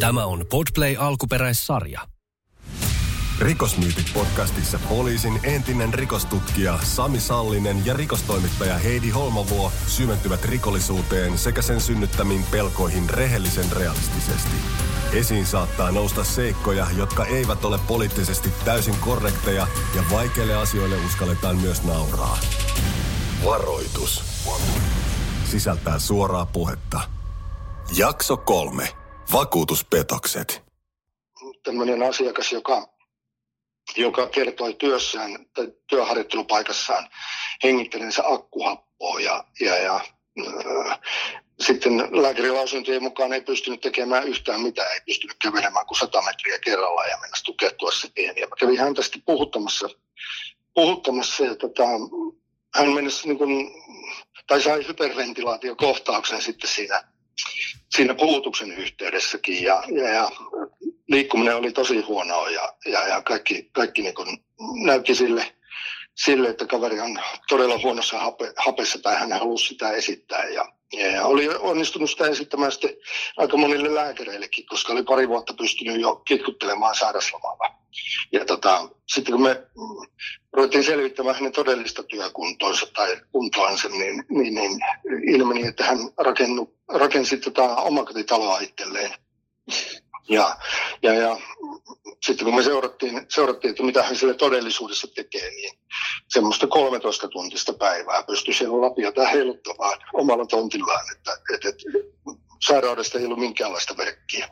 Tämä on Podplay alkuperäissarja. Rikosmyytit podcastissa poliisin entinen rikostutkija Sami Sallinen ja rikostoimittaja Heidi Holmavuo syventyvät rikollisuuteen sekä sen synnyttämiin pelkoihin rehellisen realistisesti. Esiin saattaa nousta seikkoja, jotka eivät ole poliittisesti täysin korrekteja ja vaikeille asioille uskalletaan myös nauraa. Varoitus. Sisältää suoraa puhetta. Jakso kolme. Vakuutuspetokset. tämmöinen asiakas, joka, joka kertoi työssään tai työharjoittelupaikassaan hengittäneensä akkuhappoa ja, ja, ja äh, sitten lääkärilausuntojen mukaan ei pystynyt tekemään yhtään mitään, ei pystynyt kävelemään kuin 100 metriä kerrallaan ja mennä tukehtua pieni. Ja mä kävin häntä sitten puhuttamassa, puhuttamassa ja tota, hän mennessä niin kuin, tai sai hyperventilaatiokohtauksen sitten siinä, siinä puhutuksen yhteydessäkin ja, ja, ja liikkuminen oli tosi huonoa ja, ja, ja kaikki, kaikki niin kuin näytti sille, sille, että kaveri on todella huonossa hape, hapessa tai hän halusi sitä esittää. Ja, ja oli onnistunut sitä esittämään sitten aika monille lääkäreillekin, koska oli pari vuotta pystynyt jo kitkuttelemaan sairaslomalla. Ja tota, sitten kun me mm, ruvettiin selvittämään hänen todellista työkuntoansa tai kuntoansa, niin, niin, niin ilmeni, että hän rakennu, rakensi tota omakotitaloa itselleen. Ja, ja, ja sitten kun me seurattiin, seurattiin, että mitä hän sille todellisuudessa tekee, niin semmoista 13 tuntista päivää pystyi siellä lapiota heiluttamaan omalla tontillaan, että, että, että sairaudesta ei ollut minkäänlaista merkkiä.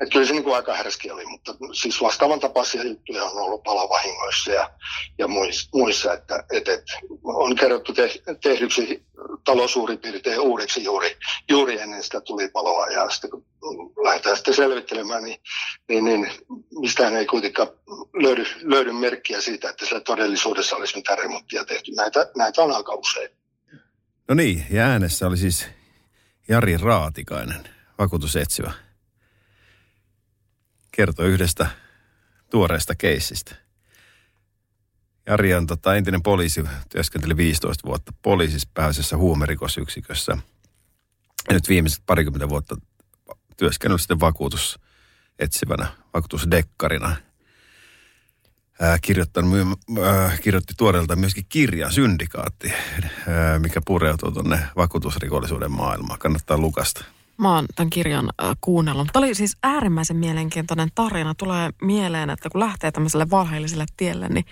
Että kyllä se niin kuin aika härski oli, mutta siis vastaavan tapaisia juttuja on ollut palavahingoissa ja, ja muissa, että, että, että on kerrottu te, tehdyksi talo suurin piirtein uudeksi juuri, juuri ennen sitä tulipaloa ja sitten kun lähdetään sitten selvittelemään, niin, niin, niin mistään ei kuitenkaan löydy, löydy merkkiä siitä, että siellä todellisuudessa olisi mitään remonttia tehty. Näitä, näitä on aika usein. No niin, ja äänessä oli siis Jari Raatikainen, vakuutusetsivä. Kertoi yhdestä tuoreesta keissistä. Jari on tota, entinen poliisi, työskenteli 15 vuotta poliisissa pääasiassa huumerikosyksikössä. Ja nyt viimeiset parikymmentä vuotta työskennellyt sitten vakuutusetsivänä, vakuutusdekkarina. Ää, kirjoittanut, ää, kirjoitti tuoreelta myöskin kirja, Syndikaatti, ää, mikä pureutuu tuonne vakuutusrikollisuuden maailmaan. Kannattaa lukasta. Mä oon tämän kirjan äh, kuunnellut. Tämä oli siis äärimmäisen mielenkiintoinen tarina. Tulee mieleen, että kun lähtee tämmöiselle valheelliselle tielle, niin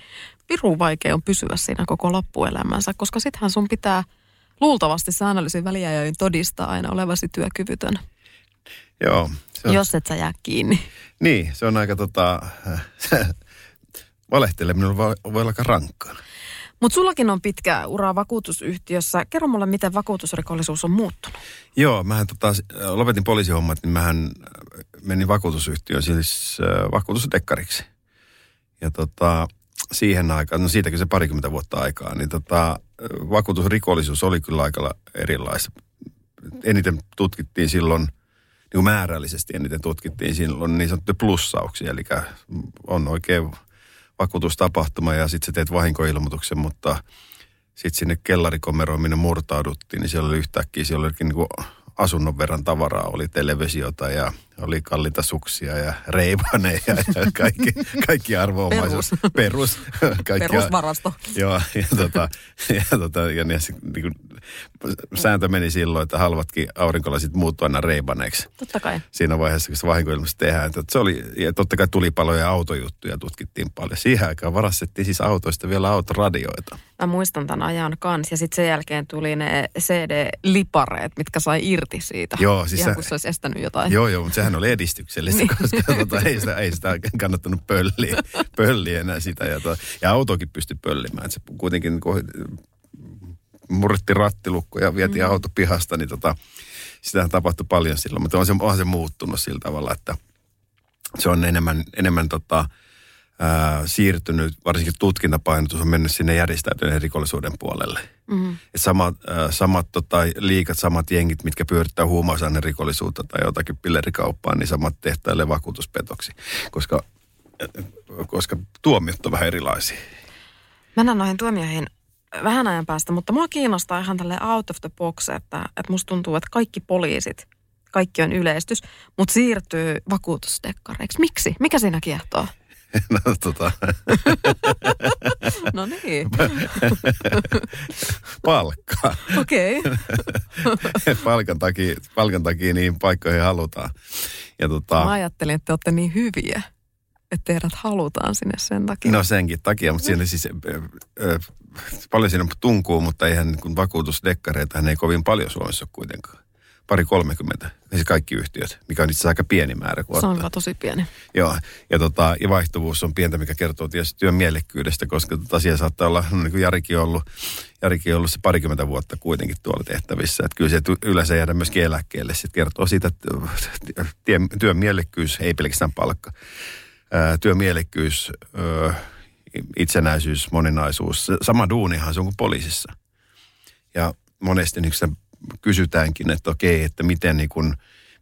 piru vaikea on pysyä siinä koko loppuelämänsä, koska sittenhän sun pitää luultavasti säännöllisin väliajoin todistaa aina olevasi työkyvytön. Joo. Se on, Jos et sä jää kiinni. Niin, se on aika tota, valehteleminen voi, voi olla aika rankkaa. Mutta sullakin on pitkä ura vakuutusyhtiössä. Kerro mulle, miten vakuutusrikollisuus on muuttunut. Joo, mähän tota, lopetin poliisihommat, niin mähän menin vakuutusyhtiöön siis äh, vakuutusdekkariksi. Ja tota, siihen aikaan, no siitäkin se parikymmentä vuotta aikaa, niin tota, vakuutusrikollisuus oli kyllä aika erilaista. Eniten tutkittiin silloin, niin määrällisesti eniten tutkittiin silloin niin sanottuja plussauksia, eli on oikein vakuutustapahtuma ja sitten sä teet vahinkoilmoituksen, mutta sitten sinne kellarikomeroon, minne murtauduttiin, niin siellä oli yhtäkkiä, siellä olikin niin asunnon verran tavaraa. Oli televisiota ja oli kalliita suksia ja reivaneja ja kaikki, kaikki arvoomaisuus. Perus. Perus. Perusvarasto. Joo, ja, tota, ja, tota, ja niin, niin kuin, sääntö meni silloin, että halvatkin aurinkolasit muuttuu aina reibaneeksi. Totta kai. Siinä vaiheessa, kun se vahinkoilmassa tehdään. Että se oli, ja totta kai tulipaloja ja autojuttuja tutkittiin paljon. Siihen aikaan varastettiin siis autoista vielä autoradioita. Mä muistan tämän ajan kanssa. Ja sitten sen jälkeen tuli ne CD-lipareet, mitkä sai irti siitä. Joo, siis Ihan se, kun se olisi estänyt jotain. Joo, joo, mutta sehän oli edistyksellistä, niin. koska tota, ei, sitä, ei sitä kannattanut pölliä, pölliä enää sitä. Ja, to, ja autokin pystyi pöllimään. Se kuitenkin niin murretti rattilukko ja vietiin mm. auto pihasta, niin tota, sitähän tapahtui paljon silloin. Mutta on se, onhan se muuttunut sillä tavalla, että se on enemmän, enemmän tota, ää, siirtynyt, varsinkin tutkintapainotus on mennyt sinne järjestäytyneen rikollisuuden puolelle. Mm-hmm. Et samat, ää, samat tota, liikat, samat jengit, mitkä pyörittää rikollisuutta tai jotakin pillerikauppaa, niin samat tehtailee vakuutuspetoksi, koska, koska tuomiot on vähän erilaisia. Mennään noihin tuomioihin vähän ajan päästä, mutta mua kiinnostaa ihan tälle out of the box, että, että musta tuntuu, että kaikki poliisit kaikki on yleistys, mutta siirtyy vakuutusdekkareiksi. Miksi? Mikä siinä kiehtoo? No tota, No niin, palkka. okei. Okay. palkan, takia, palkan takia niin paikkoihin halutaan. Ja tota, Mä ajattelin, että te olette niin hyviä, että teidät halutaan sinne sen takia. no senkin takia, mutta siinä siis, ö, ö, paljon siinä tunkuu, mutta eihän niin vakuutusdekkareita ei kovin paljon Suomessa kuitenkaan. Pari kolmekymmentä, siis kaikki yhtiöt, mikä on itse asiassa aika pieni määrä. Kun Se on tosi pieni. Joo, ja, tota, ja vaihtuvuus on pientä, mikä kertoo tietysti työn mielekkyydestä, koska tota, siellä saattaa olla, no, niin kuin Jarikin on ollut, Jarikin on ollut se parikymmentä vuotta kuitenkin tuolla tehtävissä. Että kyllä se yleensä jäädä myöskin eläkkeelle. Sitten kertoo siitä, että työn, mielekkyys, ei pelkästään palkka, työn mielekkyys, itsenäisyys, moninaisuus. Sama duunihan se on kuin poliisissa. Ja monesti niin kysytäänkin, että okei, että miten niin kuin,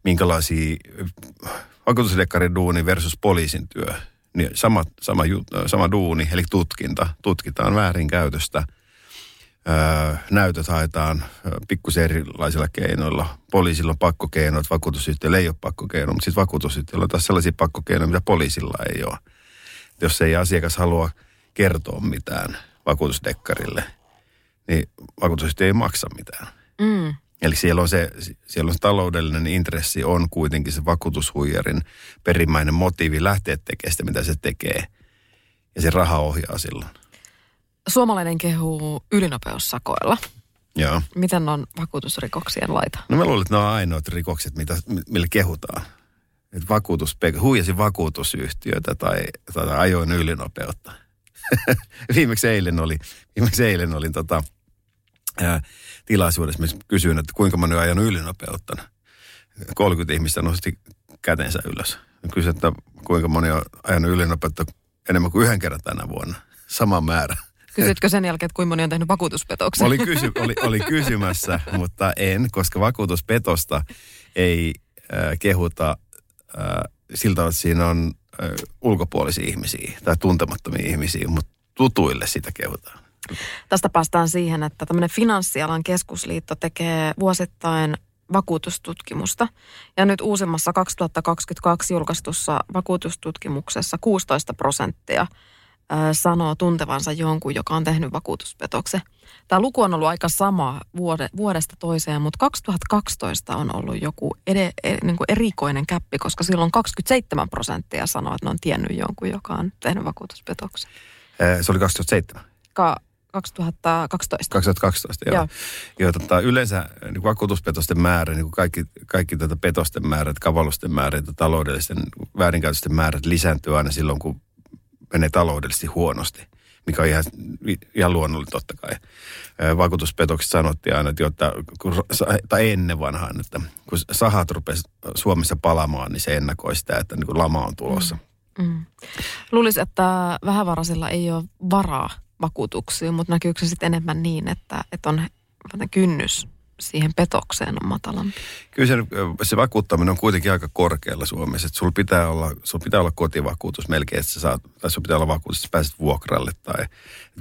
minkälaisia vakuutusdekkarin duuni versus poliisin työ. Niin sama, sama, sama duuni, eli tutkinta. Tutkitaan väärinkäytöstä. Öö, näytöt haetaan pikkusen erilaisilla keinoilla. Poliisilla on pakkokeinot, vakuutusyhtiöllä ei ole pakkokeinoja, mutta sitten vakuutusyhtiöllä on taas sellaisia pakkokeinoja, mitä poliisilla ei ole. Jos ei asiakas halua kertoa mitään vakuutusdekkarille, niin vakuutusyhtiö ei maksa mitään. Mm. Eli siellä on, se, siellä on se taloudellinen intressi, on kuitenkin se vakuutushuijarin perimmäinen motiivi lähteä tekemään sitä, mitä se tekee. Ja se raha ohjaa silloin. Suomalainen kehuu ylinopeussakoilla. Joo. Miten on vakuutusrikoksien laita? No mä luulen, että ne on ainoat rikokset, mitä, millä kehutaan. Että vakuutus, huijasi vakuutusyhtiötä tai, tai ajoin ylinopeutta. viimeksi eilen oli, viimeksi eilen olin tota, ää, tilaisuudessa, missä kysyin, että kuinka moni on ajanut ylinopeutta. 30 ihmistä nosti kätensä ylös. Mä Kysyin, että kuinka moni on ajanut ylinopeutta enemmän kuin yhden kerran tänä vuonna. Sama määrä. Kysytkö sen jälkeen, että kuinka moni on tehnyt vakuutuspetoksen? Oli, kysy, oli, oli kysymässä, mutta en, koska vakuutuspetosta ei äh, kehuta äh, siltä, että siinä on äh, ulkopuolisia ihmisiä tai tuntemattomia ihmisiä, mutta tutuille sitä kehutaan. Tästä päästään siihen, että tämmöinen finanssialan keskusliitto tekee vuosittain vakuutustutkimusta. Ja nyt uusimmassa 2022 julkaistussa vakuutustutkimuksessa 16 prosenttia sanoo tuntevansa jonkun, joka on tehnyt vakuutuspetoksen. Tämä luku on ollut aika sama vuode, vuodesta toiseen, mutta 2012 on ollut joku ede, e, niin kuin erikoinen käppi, koska silloin 27 prosenttia sanoo, että ne on tiennyt jonkun, joka on tehnyt vakuutuspetoksen. Se oli 2007. Ka- 2012. 2012, joo. Joo. joo tota, yleensä niin vakuutuspetosten määrä, niin kuin kaikki, kaikki tätä petosten määrät, kavallusten määrät ja taloudellisten väärinkäytösten määrät lisääntyy aina silloin, kun menee taloudellisesti huonosti, mikä on ihan, ihan luonnollinen totta kai. Ää, Vakuutuspetokset sanottiin aina, että, jotta, kun, tai ennen vanhaan, että kun sahat rupesi Suomessa palamaan, niin se ennakoi sitä, että niin kuin lama on tulossa. Mm. Luulisin, että vähävaraisilla ei ole varaa vakuutuksiin, mutta näkyykö se sitten enemmän niin, että, että on kynnys siihen petokseen on matalampi? Kyllä se, se vakuuttaminen on kuitenkin aika korkealla Suomessa. Että sulla pitää olla, sulla pitää olla kotivakuutus melkein, että sä saat, tai sulla pitää olla vakuutus, että sä pääset vuokralle tai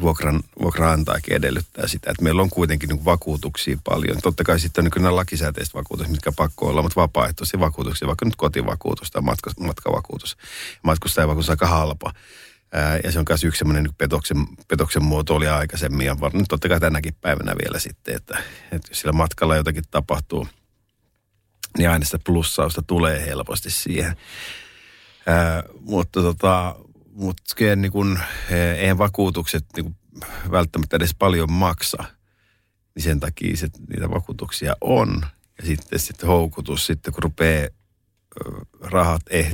vuokran, vuokraantaakin edellyttää sitä. Että meillä on kuitenkin niin vakuutuksia paljon. Totta kai sitten on niin nämä lakisääteiset vakuutukset, mitkä pakko olla, mutta vapaaehtoisia vakuutuksia, vaikka nyt kotivakuutus tai matka, matkavakuutus. Matkustajavakuutus on aika halpa. Ää, Ja se on myös yksi semmoinen niin petoksen, petoksen muoto oli aikaisemmin ja var- nyt totta kai tänäkin päivänä vielä sitten, että, että jos sillä matkalla jotakin tapahtuu, niin aina sitä plussausta tulee helposti siihen. Ää, mutta tota, mutta niin kun, eihän vakuutukset niin kun välttämättä edes paljon maksa. Niin sen takia se, niitä vakuutuksia on. Ja sitten, sitten houkutus, sitten kun rupeaa rahat eh,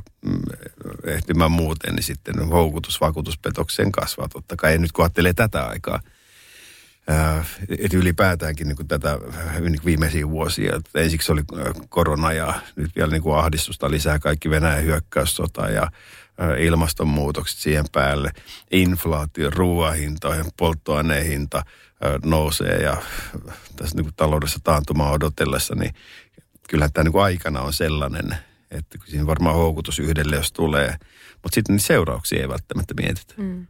ehtimään muuten, niin sitten houkutus vakuutuspetokseen kasvaa. Totta kai ja nyt kun ajattelee tätä aikaa, ää, että ylipäätäänkin niin kuin tätä äh, niin kuin viimeisiä vuosia. Että ensiksi oli äh, korona ja nyt vielä niin kuin ahdistusta lisää kaikki Venäjän hyökkäyssota ja äh, ilmastonmuutokset siihen päälle. Inflaatio, ruoahinta ja polttoaineen hinta äh, nousee ja äh, tässä niin kuin taloudessa taantumaa odotellessa, niin kyllähän tämä niin kuin aikana on sellainen, että siinä varmaan houkutus yhdelle, jos tulee. Mutta sitten niitä seurauksia ei välttämättä mietitä. Mm.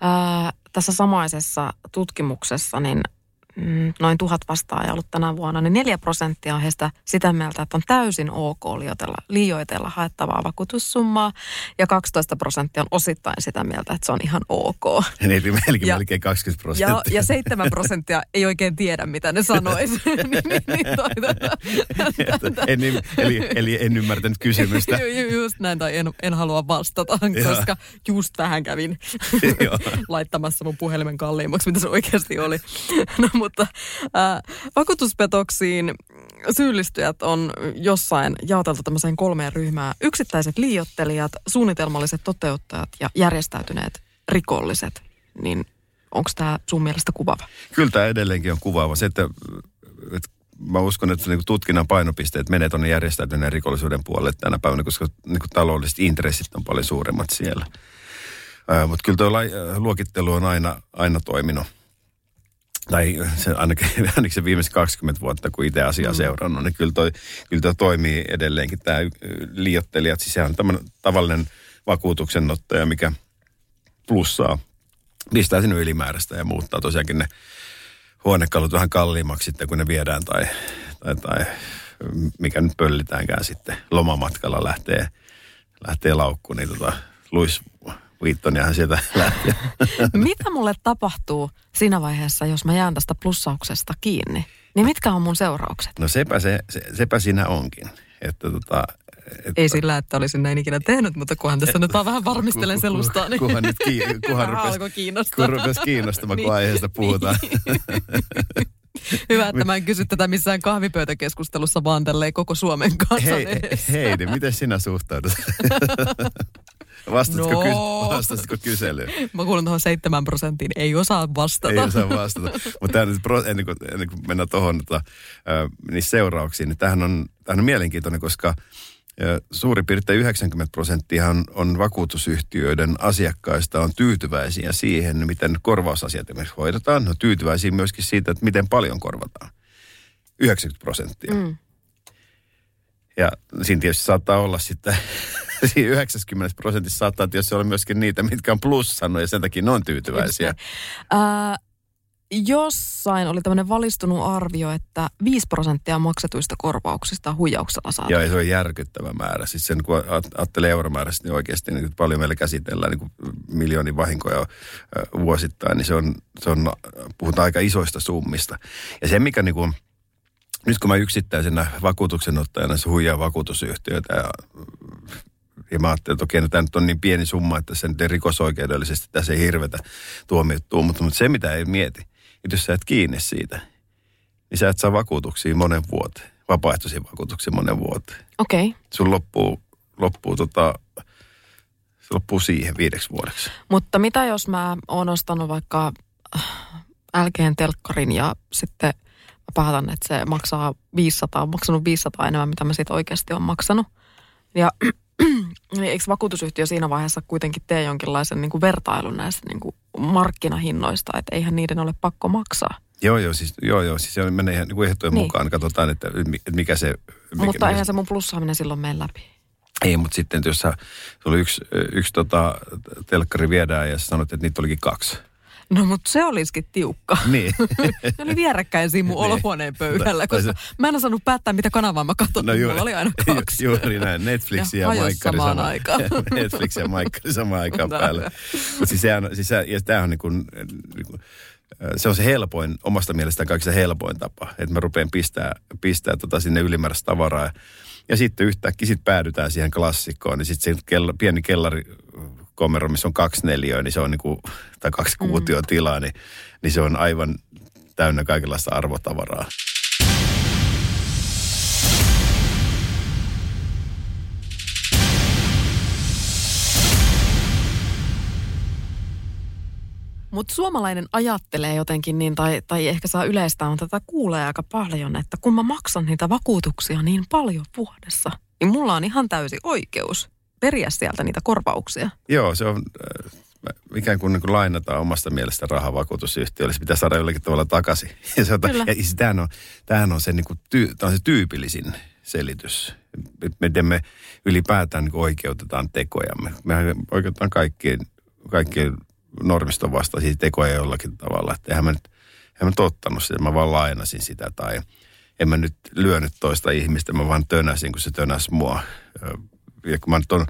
Ää, tässä samaisessa tutkimuksessa niin mm, noin tuhat vastaajaa ollut tänä vuonna, niin 4 prosenttia on heistä sitä mieltä, että on täysin ok liioitella, liioitella haettavaa vakuutussummaa. Ja 12 prosenttia on osittain sitä mieltä, että se on ihan ok. Eli melkein, ja, melkein 20 prosenttia. Ja, ja 7 prosenttia ei oikein tiedä, mitä ne sanoisi. niin, niin, niin, en, eli, eli en ymmärtänyt kysymystä. just näin, tai en, en halua vastata, koska just vähän kävin laittamassa mun puhelimen kalliimmaksi, mitä se oikeasti oli. no mutta äh, vakuutuspetoksiin syyllistyjät on jossain jaoteltu tämmöiseen kolmeen ryhmään. Yksittäiset liiottelijat, suunnitelmalliset toteuttajat ja järjestäytyneet rikolliset. Niin onko tämä sun mielestä kuvaava? Kyllä tämä edelleenkin on kuvaava. Se, että, että mä uskon, että niin tutkinnan painopisteet menee tuonne järjestäytyneen rikollisuuden puolelle tänä päivänä, koska niin taloudelliset intressit on paljon suuremmat siellä. Mutta kyllä tuo luokittelu on aina, aina toiminut tai se, ainakin, ainakin se viimeiset 20 vuotta, kun itse asiaa mm. seurannut, niin kyllä toi, kyllä toi toimii edelleenkin. Tämä liiottelijat, siis sehän on tämmöinen tavallinen vakuutuksennottaja, mikä plussaa, pistää sinne ylimääräistä ja muuttaa tosiaankin ne huonekalut vähän kalliimmaksi sitten, kun ne viedään tai, tai, tai mikä nyt pöllitäänkään sitten lomamatkalla lähtee, lähtee laukkuun, niin tota, Louis Vuittoniahan sieltä lähtee. Mitä mulle tapahtuu siinä vaiheessa, jos mä jään tästä plussauksesta kiinni? Niin mitkä on mun seuraukset? No sepä, se, se, sepä siinä onkin. Että tota, että... Ei sillä, että olisin näin ikinä tehnyt, mutta kunhan tässä nyt vaan vähän varmistelen selustaa. Niin... Kunhan nyt ki, kunhan rupesi, kiinnostaa. Kun rupesi kiinnostamaan, kun niin. aiheesta puhutaan. Hyvä, että mä en kysy tätä missään kahvipöytäkeskustelussa, vaan koko Suomen kanssa. Hei, Heidi, miten sinä suhtaudut? Vastatko, no. ky- vastatko kyselyyn? Mä kuulun tuohon 7 prosenttiin. Ei osaa vastata. Ei osaa vastata. Mutta ennen kuin, ennen kuin mennään tuohon tota, niin seurauksiin, niin tämähän on, tämähän on mielenkiintoinen, koska suurin piirtein 90 prosenttia on, on vakuutusyhtiöiden asiakkaista on tyytyväisiä siihen, miten korvausasiat esimerkiksi hoidetaan. Ne on tyytyväisiä myöskin siitä, että miten paljon korvataan. 90 prosenttia. Mm. Ja siinä tietysti saattaa olla sitten, siinä 90 prosentissa saattaa tietysti olla myöskin niitä, mitkä on plussannut ja sen takia ne on tyytyväisiä. Uh, jossain oli tämmöinen valistunut arvio, että 5 prosenttia maksetuista korvauksista huijauksella saa. Joo, ja se on järkyttävä määrä. Siis sen, kun ajattelee euromääräisesti, niin oikeasti niin paljon meillä käsitellään niin miljoonin vahinkoja vuosittain, niin se on, se on, puhutaan aika isoista summista. Ja se, mikä niin kuin, nyt kun mä yksittäisenä vakuutuksenottajana se huijaa vakuutusyhtiöitä ja ja mä ajattelin, että okei, no tämä nyt on niin pieni summa, että se nyt ei rikosoikeudellisesti tässä ei hirvetä tuomittua. Mutta, mutta se, mitä ei mieti, että jos sä et kiinni siitä, niin sä et saa vakuutuksia monen vuoteen. Vapaaehtoisia vakuutuksia monen vuoteen. Okei. Okay. Sun loppuu, loppuu tota, se loppuu siihen viideksi vuodeksi. Mutta mitä jos mä oon ostanut vaikka älkeen telkkarin ja sitten mä päätän, että se maksaa 500, on maksanut 500 enemmän, mitä mä siitä oikeasti on maksanut. Ja niin eikö vakuutusyhtiö siinä vaiheessa kuitenkin tee jonkinlaisen niin kuin vertailun näistä niin kuin markkinahinnoista, että eihän niiden ole pakko maksaa? Joo, joo, siis, joo, joo, siis se menee ihan niin ehtojen niin. mukaan. Katsotaan, että mikä se... Mikä, mutta eihän se mun plussaaminen silloin mene läpi. Ei, mutta sitten jos sä, oli yksi, yksi tota, telkkari viedään ja sä sanoit, että niitä olikin kaksi. No mutta se olisikin tiukka. Niin. ne oli vierekkäin siinä mun niin. olohuoneen pöydällä, koska mä en osannut päättää, mitä kanavaa mä katson. No juuri, mulla oli aina kaksi. Ju, juuri näin. Netflix ja, ja Maikkari samaan aikaan. Netflix ja Maikkari samaan aikaan päällä. Mutta siis, sehän, siis se, ja tämähän on niin kuin, niin kuin, se on se helpoin, omasta mielestään kaikista helpoin tapa, että mä rupean pistää, pistää tota sinne ylimääräistä tavaraa. Ja, sitten yhtäkkiä sit päädytään siihen klassikkoon, niin sitten se kella, pieni kellari komero, missä on kaksi neliöä, niin se on niin kuin, tai kaksi mm. kuutiotilaa, niin, niin se on aivan täynnä kaikenlaista arvotavaraa. Mutta suomalainen ajattelee jotenkin niin, tai, tai ehkä saa yleistää, mutta tätä kuulee aika paljon, että kun mä maksan niitä vakuutuksia niin paljon vuodessa, niin mulla on ihan täysi oikeus periä sieltä niitä korvauksia. Joo, se on äh, ikään kuin, niin kuin lainataan omasta mielestä rahaa vakuutusyhtiölle. Se pitää saada jollakin tavalla takaisin. Ja, se on, ja tämähän on, tämähän on, se, niin kuin, tyy, tämä on se tyypillisin selitys. Miten me ylipäätään niin oikeutetaan tekojamme. Me oikeutetaan kaikkien, kaikkien normiston vastaisia tekoja jollakin tavalla. Että eihän me nyt En mä tottanut sitä, mä vaan lainasin sitä tai en mä nyt lyönyt toista ihmistä, mä vaan tönäsin, kun se tönäs mua. Ja kun mä nyt on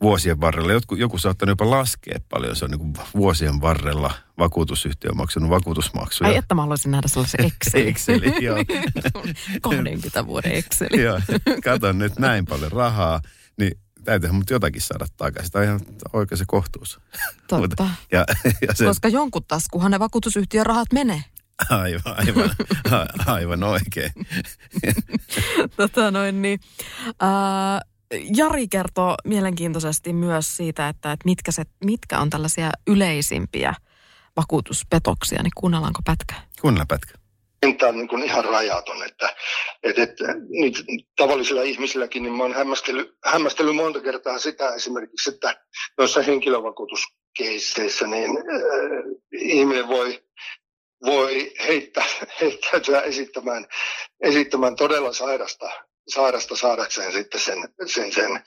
vuosien varrella, joku, joku saattanut jopa laskea paljon, se on niin vuosien varrella vakuutusyhtiö on maksanut vakuutusmaksuja. Ai että mä haluaisin nähdä sellaisen Excelin. Exceli, joo. 20 vuoden Exceli. joo, katon nyt näin paljon rahaa, niin täytyyhän mut jotakin saada takaisin. Tämä on ihan oikein se kohtuus. Totta. ja, ja se, Koska jonkun taskuhan ne vakuutusyhtiön rahat menee. Aivan, aivan, aivan oikein. tota noin, niin, ää, Jari kertoo mielenkiintoisesti myös siitä, että, että mitkä, se, mitkä on tällaisia yleisimpiä vakuutuspetoksia, niin kuunnellaanko pätkää? Kuunnella pätkä. Tämä on niin kuin ihan rajaton, että, että, että nyt tavallisilla ihmisilläkin, niin mä oon hämmästellyt, hämmästellyt monta kertaa sitä esimerkiksi, että noissa henkilövakuutuskeisseissä, niin äh, ihminen voi, voi heittää, heittäytyä esittämään, esittämään todella sairasta sairasta saadakseen sitten sen, sen, sen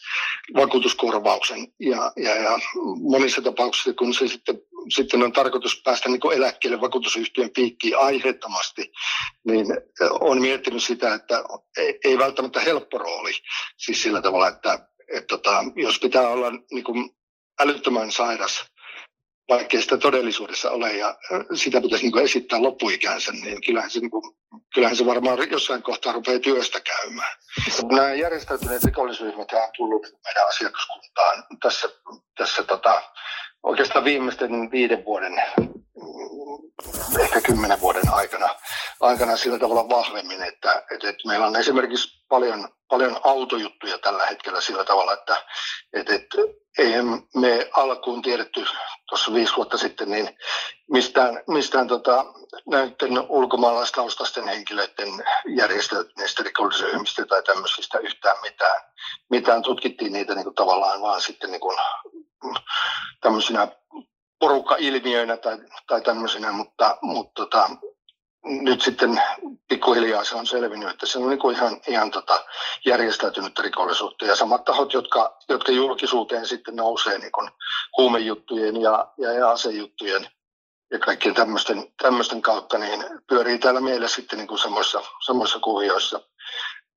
vakuutuskorvauksen. Ja, ja, ja monissa tapauksissa, kun se sitten, sitten on tarkoitus päästä niin eläkkeelle vakuutusyhtiön piikkiin aiheettomasti, niin on miettinyt sitä, että ei, ei välttämättä helppo rooli. Siis sillä tavalla, että, että tota, jos pitää olla niin kuin älyttömän sairas vaikkei sitä todellisuudessa ole ja sitä pitäisi niin esittää loppuikänsä, niin kyllähän se, niin kuin, kyllähän se varmaan jossain kohtaa rupeaa työstä käymään. Nämä järjestäytyneet rikollisuusryhmät on tullut meidän asiakaskuntaan tässä, tässä tota, oikeastaan viimeisten viiden vuoden, ehkä kymmenen vuoden aikana, aikana sillä tavalla vahvemmin, että, että, että meillä on esimerkiksi paljon, paljon autojuttuja tällä hetkellä sillä tavalla, että, että, että eihän me alkuun tiedetty tuossa viisi vuotta sitten, niin mistään, mistään tota, näiden ulkomaalaistaustaisten henkilöiden järjestäytyneistä rikollisryhmistä tai tämmöisistä yhtään mitään. Mitään tutkittiin niitä niin kuin tavallaan vaan sitten niin kuin tämmöisinä porukkailmiöinä tai, tai tämmöisinä, mutta, mutta tota, nyt sitten pikkuhiljaa se on selvinnyt, että se on niin kuin ihan, ihan tota järjestäytynyt rikollisuutta. Ja samat tahot, jotka, jotka julkisuuteen sitten nousee niin kuin huumejuttujen ja, ja, ja asejuttujen ja kaikkien tämmöisten, tämmöisten kautta, niin pyörii täällä meillä sitten niin kuin samoissa, samoissa kuvioissa.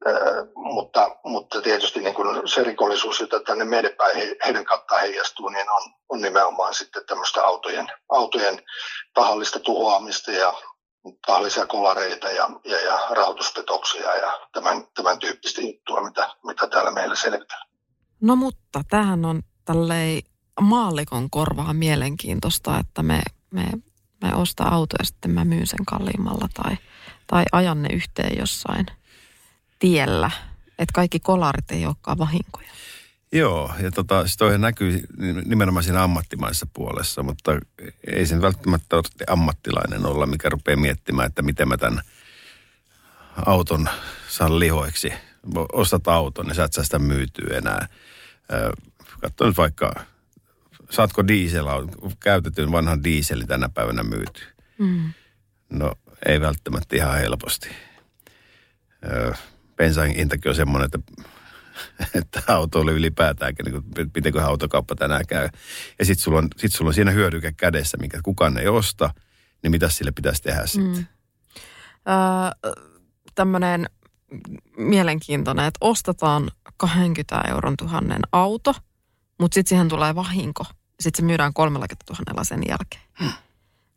Äh, mutta, mutta tietysti niin kuin se rikollisuus, jota tänne meidän päin he, heidän kautta heijastuu, niin on, on nimenomaan sitten tämmöistä autojen, autojen tahallista tuhoamista ja tahallisia kolareita ja, ja, ja rahoituspetoksia ja tämän, tämän tyyppistä juttua, mitä, mitä täällä meillä selvitään. No mutta tähän on tällei maallikon korvaa mielenkiintoista, että me, me, me ostaa auto ja sitten mä myyn sen kalliimmalla tai, tai ajan ne yhteen jossain tiellä. Että kaikki kolarit ei olekaan vahinkoja. Joo, ja tota, siis toihan näkyy nimenomaan siinä ammattimaisessa puolessa, mutta ei sen välttämättä ole ammattilainen olla, mikä rupeaa miettimään, että miten mä tämän auton saan lihoiksi. Ostat auton, niin sä et saa sitä myytyä enää. Katso nyt vaikka, saatko diesel, käytetyn vanhan dieselin tänä päivänä myyty? Mm. No ei välttämättä ihan helposti. Bensan hintakin on semmoinen, että että auto oli ylipäätäänkin, niin mitenköhän autokauppa tänään käy. Ja sitten sulla, on, sit sulla on siinä hyödyke kädessä, minkä kukaan ei osta, niin mitä sille pitäisi tehdä sitten? Mm. Öö, Tämmöinen mielenkiintoinen, että ostetaan 20 euron tuhannen auto, mutta sitten siihen tulee vahinko. Sitten se myydään 30 000 sen jälkeen. Hmm.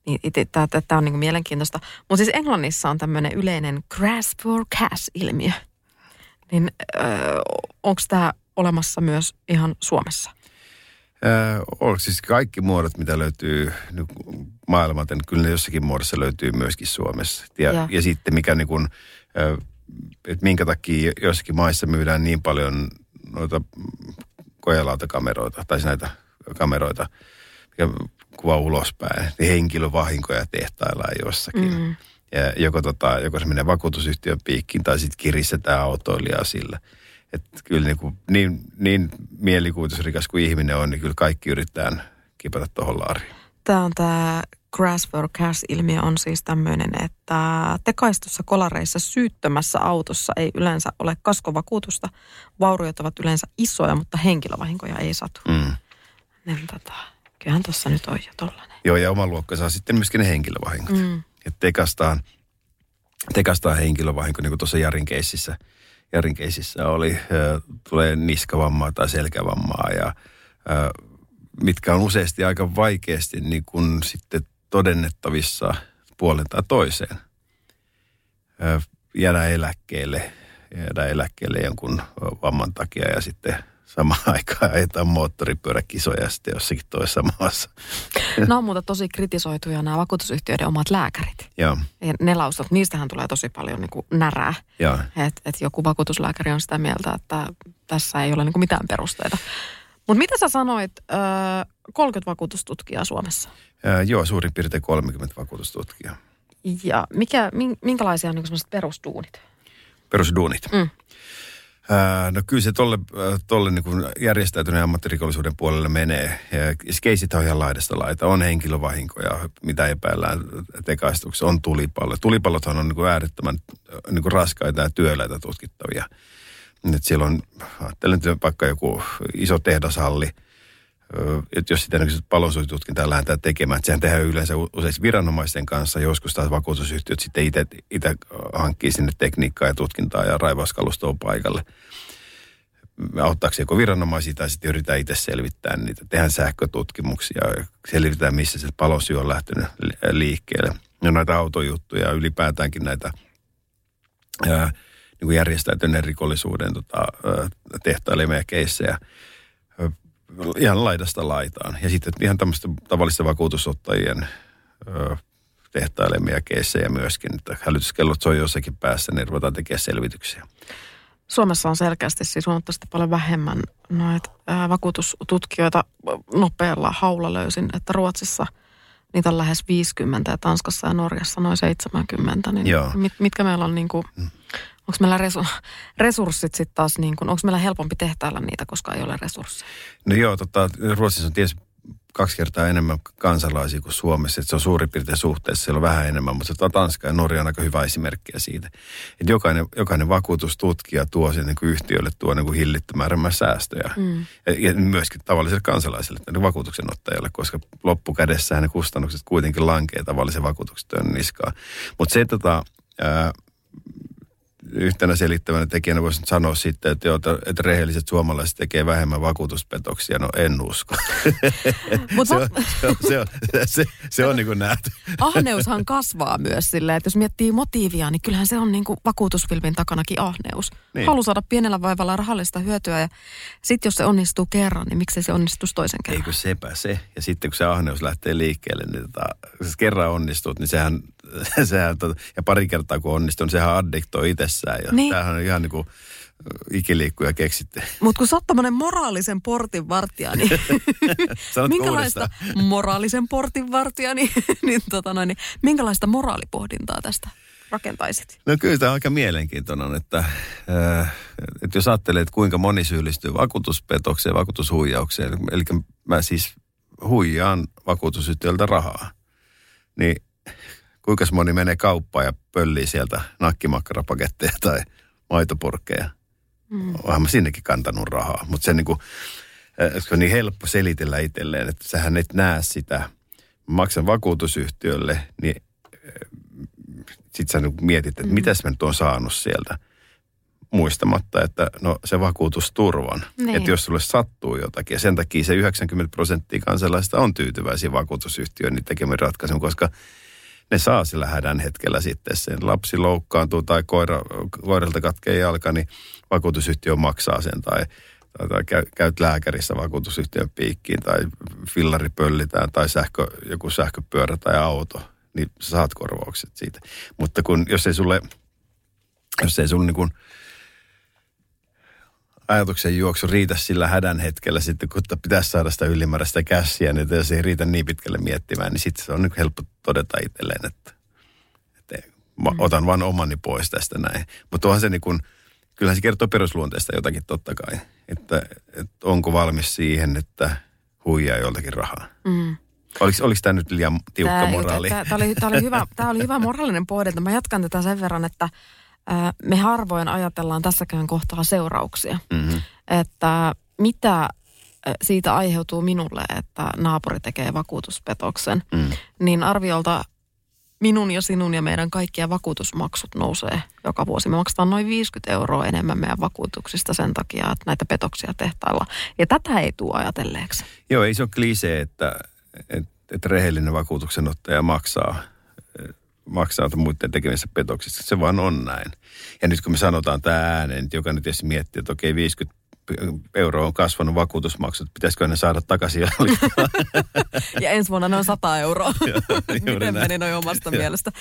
Niin tämä on niinku mielenkiintoista. Mutta siis Englannissa on tämmöinen yleinen grass for cash-ilmiö. Niin öö, onko tämä olemassa myös ihan Suomessa? Öö, onko siis kaikki muodot, mitä löytyy maailmalta, niin kyllä ne jossakin muodossa löytyy myöskin Suomessa. Ja, ja. ja sitten mikä niin kuin, että minkä takia joissakin maissa myydään niin paljon noita kojelautakameroita, tai siis näitä kameroita, mikä kuvaa ulospäin, niin henkilövahinkoja tehtaillaan jossakin. Mm ja joko, tota, joko se menee vakuutusyhtiön piikkiin tai sitten kiristetään autoilijaa sillä. Että kyllä niin, kuin, niin, niin mielikuvitusrikas kuin ihminen on, niin kyllä kaikki yrittää kipata tuohon laariin. Tämä on tämä Grass for Cash-ilmiö on siis tämmöinen, että tekaistussa kolareissa syyttömässä autossa ei yleensä ole kaskovakuutusta. Vauriot ovat yleensä isoja, mutta henkilövahinkoja ei satu. Mm. Niin, tota, kyllähän tuossa nyt on jo tollainen. Joo, ja oma luokka saa sitten myöskin ne henkilövahingot. Mm. Että tekastaan, tekastaan henkilövahinko, niin kuin tuossa Jarin keississä, Jarin keississä oli, tulee niskavammaa tai selkävammaa ja mitkä on useasti aika vaikeasti niin kuin sitten todennettavissa puolen tai toiseen. Jäädä eläkkeelle, jäädä eläkkeelle jonkun vamman takia ja sitten samaan aikaan ajetaan moottoripyöräkisoja sitten jossakin toisessa maassa. Nämä on muuta tosi kritisoituja nämä vakuutusyhtiöiden omat lääkärit. Joo, Ja ne lausut, niistähän tulee tosi paljon niin kuin närää. Että et joku vakuutuslääkäri on sitä mieltä, että tässä ei ole niin kuin mitään perusteita. Mutta mitä sä sanoit, ö, 30 vakuutustutkijaa Suomessa? Ää, joo, suurin piirtein 30 vakuutustutkijaa. Ja mikä, min- minkälaisia on niin sellaiset perusduunit? Perusduunit. Mm. No kyllä se tolle, tolle niin kuin järjestäytyneen ammattirikollisuuden puolelle menee. Ja keisit on ihan laidasta laita. On henkilövahinkoja, mitä epäillään tekaistuksessa. On tulipallo. Tulipallothan on niin kuin äärettömän niin kuin raskaita ja työläitä tutkittavia. Et siellä on, ajattelen nyt vaikka joku iso tehdashalli, että jos sitä palonsuojatutkintaa lähdetään tekemään, että sehän tehdään yleensä usein viranomaisten kanssa, joskus taas vakuutusyhtiöt sitten itse, itse hankkii sinne tekniikkaa ja tutkintaa ja raivauskalustoa paikalle. Auttaako joko viranomaisia tai sitten yritetään itse selvittää niitä. Tehdään sähkötutkimuksia ja selvitetään, missä se palosyy on lähtenyt li- liikkeelle. Ja näitä autojuttuja ylipäätäänkin näitä niin kuin järjestäytyneen rikollisuuden tota, tehtailemia keissejä ihan laidasta laitaan. Ja sitten ihan tämmöistä tavallista vakuutusottajien ö, tehtailemia keissejä myöskin, että hälytyskellot soi jossakin päässä, niin ruvetaan tekemään selvityksiä. Suomessa on selkeästi siis huomattavasti paljon vähemmän noita vakuutustutkijoita nopealla haulla löysin, että Ruotsissa niitä on lähes 50 ja Tanskassa ja Norjassa noin 70. Niin Joo. mit, mitkä meillä on niin kuin, onko meillä resu, resurssit sitten taas niin kuin, onko meillä helpompi tehtailla niitä, koska ei ole resursseja? No joo, tota, Ruotsissa on tietysti kaksi kertaa enemmän kansalaisia kuin Suomessa, että se on suurin piirtein suhteessa, siellä on vähän enemmän, mutta tota Tanska ja Norja on aika hyvä esimerkkiä siitä. Että jokainen, jokainen vakuutustutkija tuo sinne niin kuin yhtiölle tuo niin kuin hillittömän säästöjä. Mm. Ja, ja myöskin tavalliselle kansalaiselle, niin vakuutuksenottajalle, koska loppukädessä ne kustannukset kuitenkin lankee tavallisen vakuutuksen niskaan. Mutta se, tota, ää, yhtenä selittävänä tekijänä voisi sanoa sitten, että, joo, että, rehelliset suomalaiset tekee vähemmän vakuutuspetoksia. No en usko. Mut se, on, se, on, se, on, se, se on niin kuin nähty. ahneushan kasvaa myös silleen, että jos miettii motiivia, niin kyllähän se on niin kuin vakuutusfilmin takanakin ahneus. Niin. Halu saada pienellä vaivalla rahallista hyötyä ja sitten jos se onnistuu kerran, niin miksei se onnistuisi toisen kerran? Eikö sepä se? Ja sitten kun se ahneus lähtee liikkeelle, niin tota, jos kerran onnistut, niin sehän, sehän ja pari kertaa kun onnistuu, niin sehän addiktoi itsessään. Ja Niin. tämähän on ihan niin kuin ikiliikkuja keksitte. Mutta kun sä oot tämmönen moraalisen portin vartija, niin minkälaista uudestaan? moraalisen portin vartija, niin, niin, tota noin, niin minkälaista moraalipohdintaa tästä rakentaisit? No kyllä tämä on aika mielenkiintoinen, että, äh, että jos ajattelee, että kuinka moni syyllistyy vakuutuspetokseen, vakuutushuijaukseen, eli mä siis huijaan vakuutusyhtiöltä rahaa, niin kuinka moni menee kauppaan ja pöllii sieltä nakkimakkarapaketteja tai maitopurkkeja. Mm. Oonhan mä sinnekin kantanut rahaa, mutta se, niin kuin, äh, se on niin helppo selitellä itselleen, että sähän et näe sitä. Maksan vakuutusyhtiölle, niin sit sä niin mietit, että mm. mitäs mä nyt oon saanut sieltä. Muistamatta, että no se vakuutusturvan. Niin. Että jos sulle sattuu jotakin. Ja sen takia se 90 prosenttia kansalaisista on tyytyväisiä vakuutusyhtiöön tekemään ratkaisun, koska ne saa sillä hädän hetkellä sitten sen. Lapsi loukkaantuu tai koira, koiralta katkee jalka, niin vakuutusyhtiö maksaa sen. Tai, tai, tai käy- käyt lääkärissä vakuutusyhtiön piikkiin tai fillari pöllitään tai sähkö, joku sähköpyörä tai auto, niin saat korvaukset siitä. Mutta kun, jos ei sulle, jos ei sulle niin kuin ajatuksen juoksu riitä sillä hädän hetkellä sitten, kun pitäisi saada sitä ylimääräistä käsiä, niin jos ei riitä niin pitkälle miettimään, niin sitten se on niin helppo todeta itselleen, että, että mä otan vaan omani pois tästä näin. Mutta onhan se niin kuin, kyllähän se kertoo perusluonteesta jotakin totta kai, että, että onko valmis siihen, että huijaa joltakin rahaa. Mm. Oliko, oliko tämä nyt liian tiukka Tää moraali? tää oli, tää oli, hyvä, tää oli hyvä moraalinen pohdinta. Mä jatkan tätä sen verran, että me harvoin ajatellaan tässäkään kohtaa seurauksia. Mm-hmm. Että mitä siitä aiheutuu minulle, että naapuri tekee vakuutuspetoksen, Mm. niin arviolta minun ja sinun ja meidän kaikkia vakuutusmaksut nousee joka vuosi. Me maksetaan noin 50 euroa enemmän meidän vakuutuksista sen takia, että näitä petoksia tehtailla. Ja tätä ei tule ajatelleeksi. Joo, ei se ole klisee, että, että, että rehellinen vakuutuksenottaja maksaa maksaa muiden tekemissä petoksissa. Se vaan on näin. Ja nyt kun me sanotaan tämä ääneen, niin jokainen tietysti miettii, että okei 50 euroa on kasvanut vakuutusmaksut, pitäisikö ne saada takaisin Ja ensi vuonna ne on 100 euroa. Miten meni noin omasta mielestä?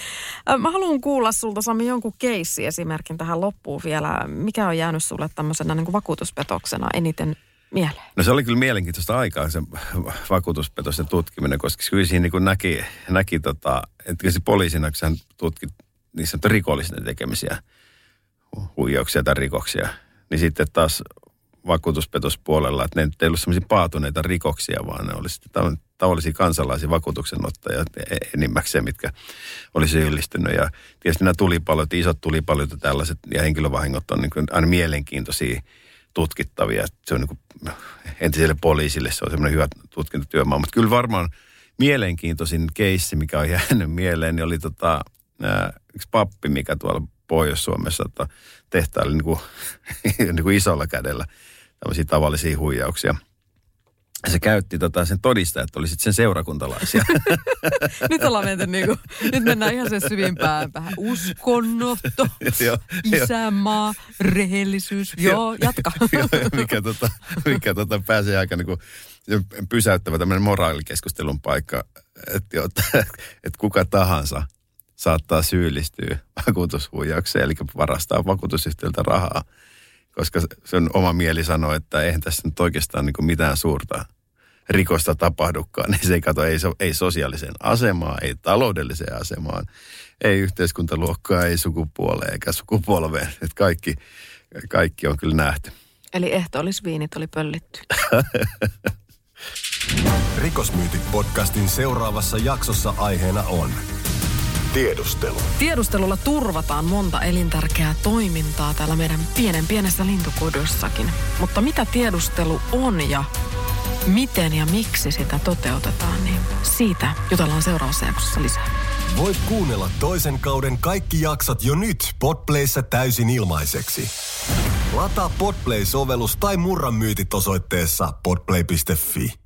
Mä haluan kuulla sulta Sami jonkun keissi esimerkin tähän loppuun vielä. Mikä on jäänyt sulle tämmöisenä niin kuin vakuutuspetoksena eniten mieleen? No se oli kyllä mielenkiintoista aikaa se vakuutuspetosten tutkiminen, koska kyllä siinä niin näki, näki tota, että se poliisina, kun hän tutki niissä rikollisten tekemisiä huijauksia tai rikoksia, niin sitten taas vakuutuspetospuolella, että ne ei ollut semmoisia paatuneita rikoksia, vaan ne olisivat tavallisia kansalaisia vakuutuksenottajia e- enimmäkseen, mitkä olisi syyllistynyt. Ja tietysti nämä tulipalot, isot tulipalot ja tällaiset ja henkilövahingot on niin aina mielenkiintoisia tutkittavia. Se on niin kuin, entiselle poliisille se on semmoinen hyvä tutkintatyömaa. Mutta kyllä varmaan mielenkiintoisin keissi, mikä on jäänyt mieleen, niin oli tota, yksi pappi, mikä tuolla Pohjois-Suomessa tota, tehtaili niin kuin, niin kuin isolla kädellä tavallisia huijauksia. Se käytti tota sen todistajat, että olisit sen seurakuntalaisia. nyt ollaan menty niinku, nyt mennään ihan sen syvimpään päähän. Uskonnotto, isänmaa, rehellisyys. Joo, jatka. mikä, tota, mikä tota pääsee aika niinku pysäyttävä tämmöinen moraalikeskustelun paikka, että, että, että kuka tahansa saattaa syyllistyä vakuutushuijaukseen, eli varastaa vakuutusyhtiöltä rahaa. Koska sen oma mieli sanoo, että eihän tässä nyt oikeastaan niin mitään suurta rikosta tapahdukaan, niin se ei kato, ei, ei sosiaaliseen asemaan, ei taloudelliseen asemaan, ei yhteiskuntaluokkaa, ei sukupuoleen eikä sukupolveen. Että kaikki, kaikki on kyllä nähty. Eli ehto olisi viinit oli pöllitty. Rikosmyytit podcastin seuraavassa jaksossa aiheena on Tiedustelu. Tiedustelulla turvataan monta elintärkeää toimintaa täällä meidän pienen pienessä lintukodossakin. Mutta mitä tiedustelu on ja miten ja miksi sitä toteutetaan, niin siitä jutellaan seuraavassa jaksossa lisää. Voit kuunnella toisen kauden kaikki jaksot jo nyt Podplayssä täysin ilmaiseksi. Lataa Podplay-sovellus tai murran myytit osoitteessa podplay.fi.